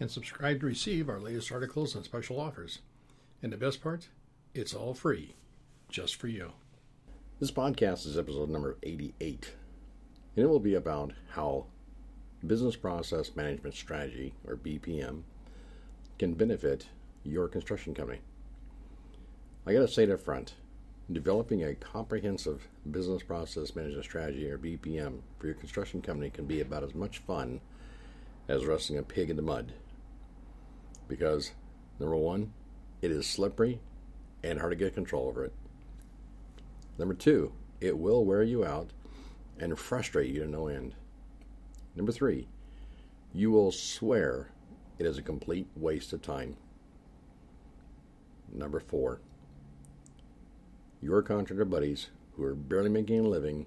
and subscribe to receive our latest articles and special offers. And the best part, it's all free, just for you. This podcast is episode number 88, and it will be about how Business Process Management Strategy, or BPM, can benefit your construction company. I got to say it up front developing a comprehensive business process management strategy, or BPM, for your construction company can be about as much fun as wrestling a pig in the mud. Because, number one, it is slippery and hard to get control over it. Number two, it will wear you out and frustrate you to no end. Number three, you will swear it is a complete waste of time. Number four, your contractor buddies who are barely making a living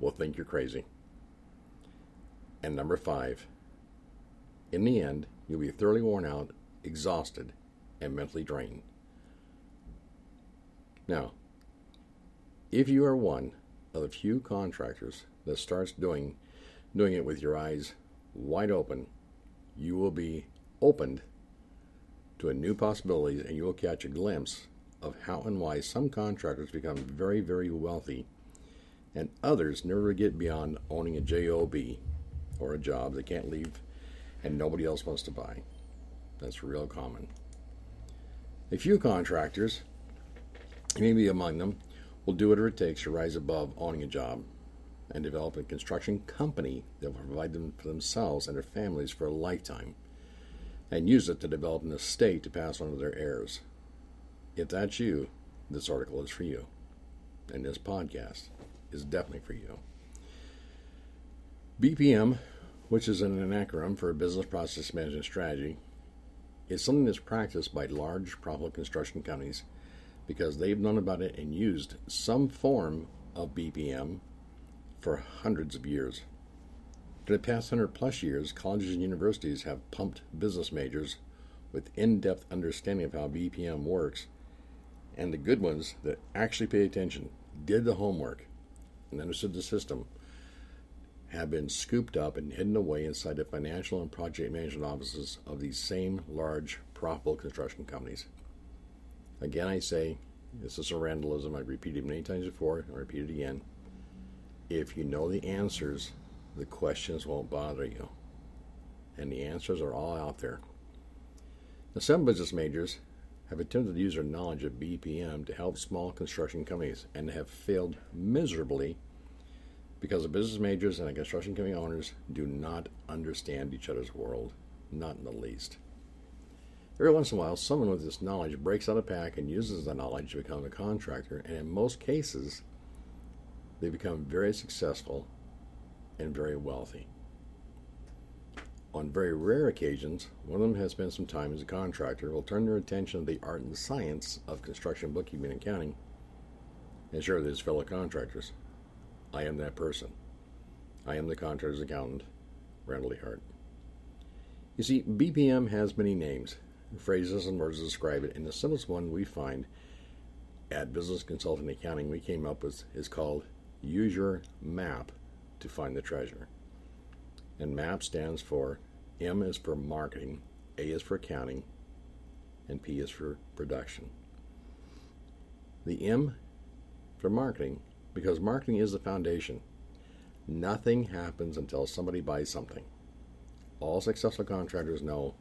will think you're crazy. And number five, in the end, you'll be thoroughly worn out, exhausted, and mentally drained. Now, if you are one of the few contractors that starts doing doing it with your eyes wide open, you will be opened to a new possibilities and you will catch a glimpse of how and why some contractors become very, very wealthy and others never get beyond owning a job or a job they can't leave and nobody else wants to buy. That's real common. A few contractors, maybe among them, will do whatever it takes to rise above owning a job and develop a construction company that will provide them for themselves and their families for a lifetime and use it to develop an estate to pass on to their heirs. If that's you, this article is for you. And this podcast is definitely for you. BPM, which is an acronym for Business Process Management Strategy, is something that's practiced by large profitable construction companies because they've known about it and used some form of BPM for hundreds of years. For the past hundred plus years, colleges and universities have pumped business majors with in depth understanding of how BPM works, and the good ones that actually pay attention, did the homework, and understood the system have been scooped up and hidden away inside the financial and project management offices of these same large, profitable construction companies. Again, I say, this is a randalism. I've repeated many times before, I repeat it again. If you know the answers, the questions won't bother you. And the answers are all out there. Now, some business majors have attempted to use their knowledge of BPM to help small construction companies and have failed miserably because the business majors and the construction company owners do not understand each other's world, not in the least. Every once in a while, someone with this knowledge breaks out a pack and uses the knowledge to become a contractor, and in most cases, they become very successful and very wealthy. On very rare occasions, one of them has spent some time as a contractor, will turn their attention to the art and science of construction, bookkeeping, and accounting, and share with his fellow contractors. I am that person. I am the contractor's accountant, Randal Hart. You see, BPM has many names, phrases, and words to describe it, and the simplest one we find at Business Consulting Accounting we came up with is called use your map to find the treasure. And MAP stands for M is for marketing, A is for accounting, and P is for production. The M for marketing, because marketing is the foundation. Nothing happens until somebody buys something. All successful contractors know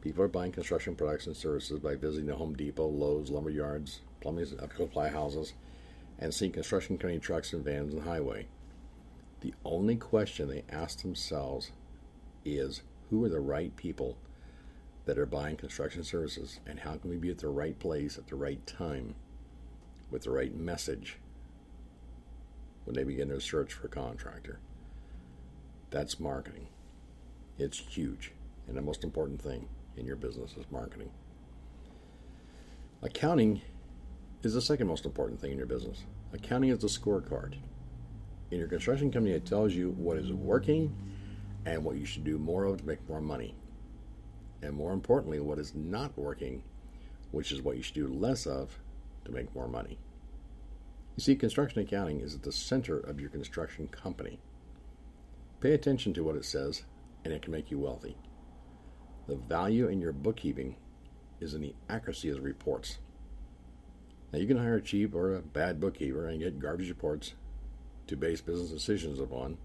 people are buying construction products and services by visiting the Home Depot, Lowe's, lumber yards, plumbing, supply houses, and seeing construction company trucks and vans on the highway. The only question they ask themselves is who are the right people that are buying construction services and how can we be at the right place at the right time with the right message when they begin their search for a contractor. That's marketing. It's huge and the most important thing. in your business is marketing. Accounting is the second most important thing in your business. Accounting is the scorecard. In your construction company, it tells you what is working and what you should do more of to make more money. And more importantly, what is not working, which is what you should do less of to make more money. You see, construction accounting is at the center of your construction company. Pay attention to what it says, and it can make you wealthy. The value in your bookkeeping is in the accuracy of the reports. Now, you can hire a cheap or a bad bookkeeper and get garbage reports to base business decisions upon,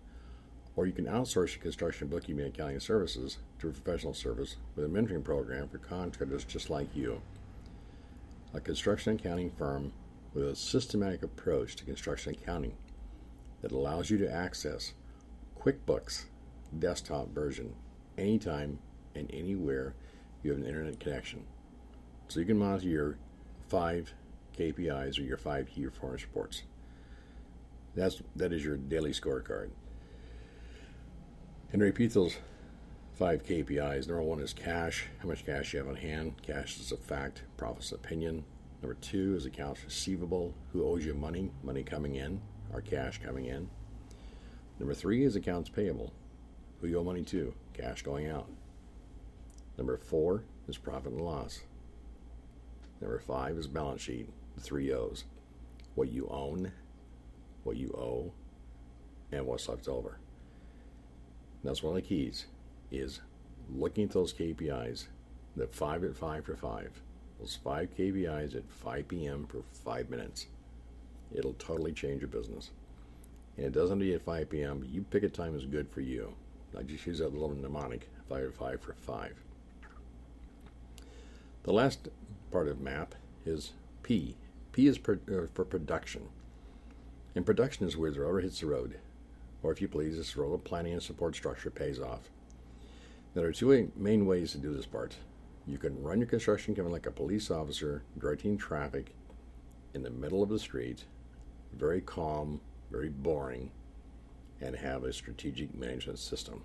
or you can outsource your construction bookkeeping and accounting services to a professional service with a mentoring program for contractors just like you. A construction accounting firm with a systematic approach to construction accounting that allows you to access QuickBooks desktop version anytime and anywhere you have an internet connection. So you can monitor your five KPIs or your five key performance reports. That's that is your daily scorecard. And repeat those five KPIs. Number one is cash, how much cash you have on hand. Cash is a fact, profit's opinion. Number two is accounts receivable, who owes you money, money coming in, or cash coming in. Number three is accounts payable, who you owe money to, cash going out. Number four is profit and loss. Number five is balance sheet, the three O's. What you own, what you owe, and what's left over. That's one of the keys is looking at those KPIs, the five at five for five, those five KPIs at 5 p.m. for five minutes. It'll totally change your business. And it doesn't be at 5 p.m. But you pick a time that's good for you. I just use that little mnemonic, 5 at 5 for 5. The last part of MAP is P. P is per, uh, for production. And production is where the rubber hits the road. Or if you please, this role of planning and support structure pays off. There are two main ways to do this part. You can run your construction company like a police officer, directing traffic in the middle of the street, very calm, very boring, and have a strategic management system.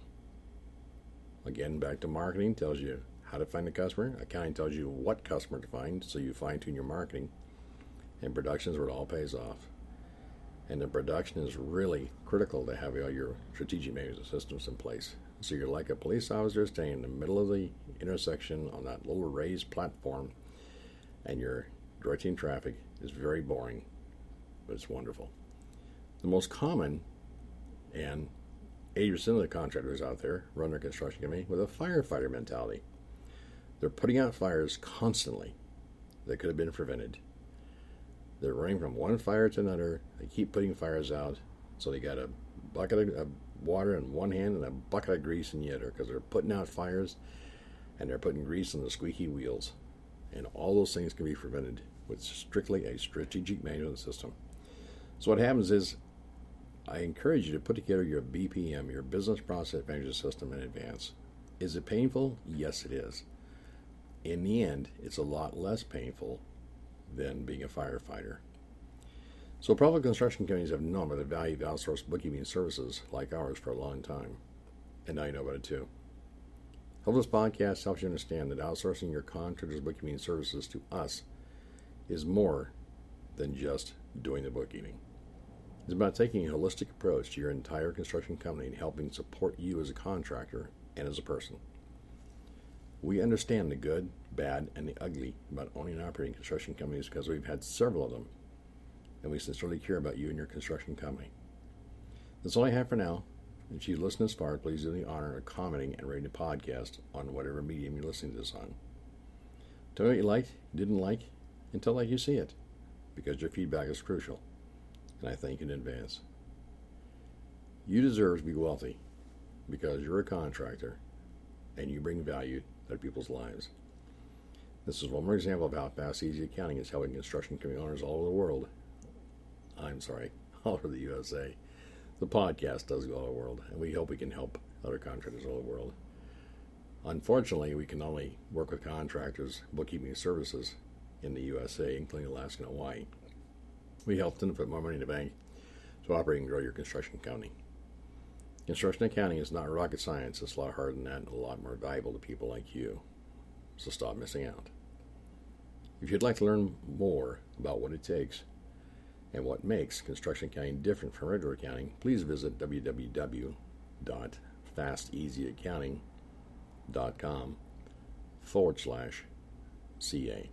Again, back to marketing tells you how to find the customer. Accounting tells you what customer to find, so you fine tune your marketing. And production is where it all pays off. And the production is really critical to have all your strategic management systems in place. So you're like a police officer staying in the middle of the intersection on that little raised platform, and you're directing traffic is very boring, but it's wonderful. The most common, and 80% of the contractors out there run their construction company with a firefighter mentality. They're putting out fires constantly that could have been prevented. They're running from one fire to another. They keep putting fires out. So they got a bucket of water in one hand and a bucket of grease in the other because they're putting out fires and they're putting grease on the squeaky wheels. And all those things can be prevented with strictly a strategic management system. So what happens is I encourage you to put together your BPM, your business process management system in advance. Is it painful? Yes, it is in the end, it's a lot less painful than being a firefighter. So, private construction companies have known about the value of outsourced bookkeeping services like ours for a long time, and now you know about it too. Hope this podcast helps you understand that outsourcing your contractor's bookkeeping services to us is more than just doing the bookkeeping. It's about taking a holistic approach to your entire construction company and helping support you as a contractor and as a person. We understand the good, bad, and the ugly about owning and operating construction companies because we've had several of them, and we sincerely care about you and your construction company. That's all I have for now. If you listen this far, please do the honor of commenting and rating the podcast on whatever medium you're listening to this on. Tell me what you liked, didn't like, and tell like you see it, because your feedback is crucial, and I thank you in advance. You deserve to be wealthy because you're a contractor and you bring value to people's lives. This is one more example of how fast easy accounting is helping construction company owners all over the world. I'm sorry, all over the USA. The podcast does go all over the world, and we hope we can help other contractors all over the world. Unfortunately, we can only work with contractors, bookkeeping services in the USA, including Alaska and Hawaii. We help them to put more money in the bank to operate and grow your construction company. Construction accounting is not rocket science. It's a lot harder than that and a lot more valuable to people like you. so stop missing out. If you'd like to learn more about what it takes and what makes construction accounting different from regular accounting, please visit www.fasteasyaccounting.com forward slash CA.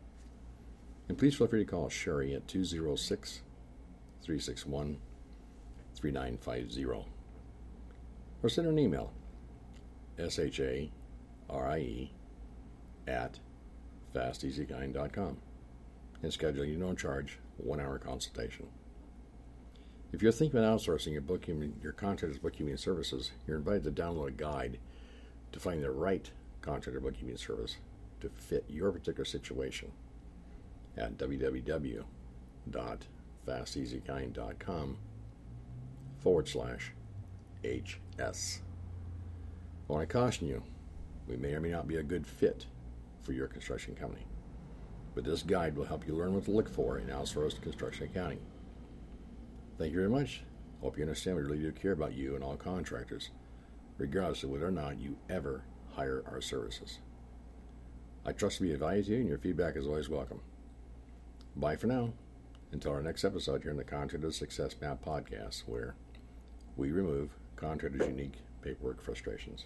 And please feel free to call Sharie at 206 361 3950 or send her an email S-H-A-R-I-E at fasteasyaccounting.com and schedule your no charge one hour consultation. If you're thinking about outsourcing your bookkeeping, your contractor's bookkeeping services, you're invited to download a guide to find the right contractor bookkeeping service to fit your particular situation at www.fasteasyaccounting.com forward slash HS. I want to caution you, we may or may not be a good fit for your construction company. But this guide will help you learn what to look for in outsourced construction accounting. Thank you very much. Hope you understand we really do care about you and all contractors, regardless of whether or not you ever hire our services. I trust value to you, and your feedback is always welcome. Bye for now. Until our next episode here in the Contractor Success Map podcast, where we remove contractors' unique paperwork frustrations.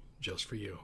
just for you.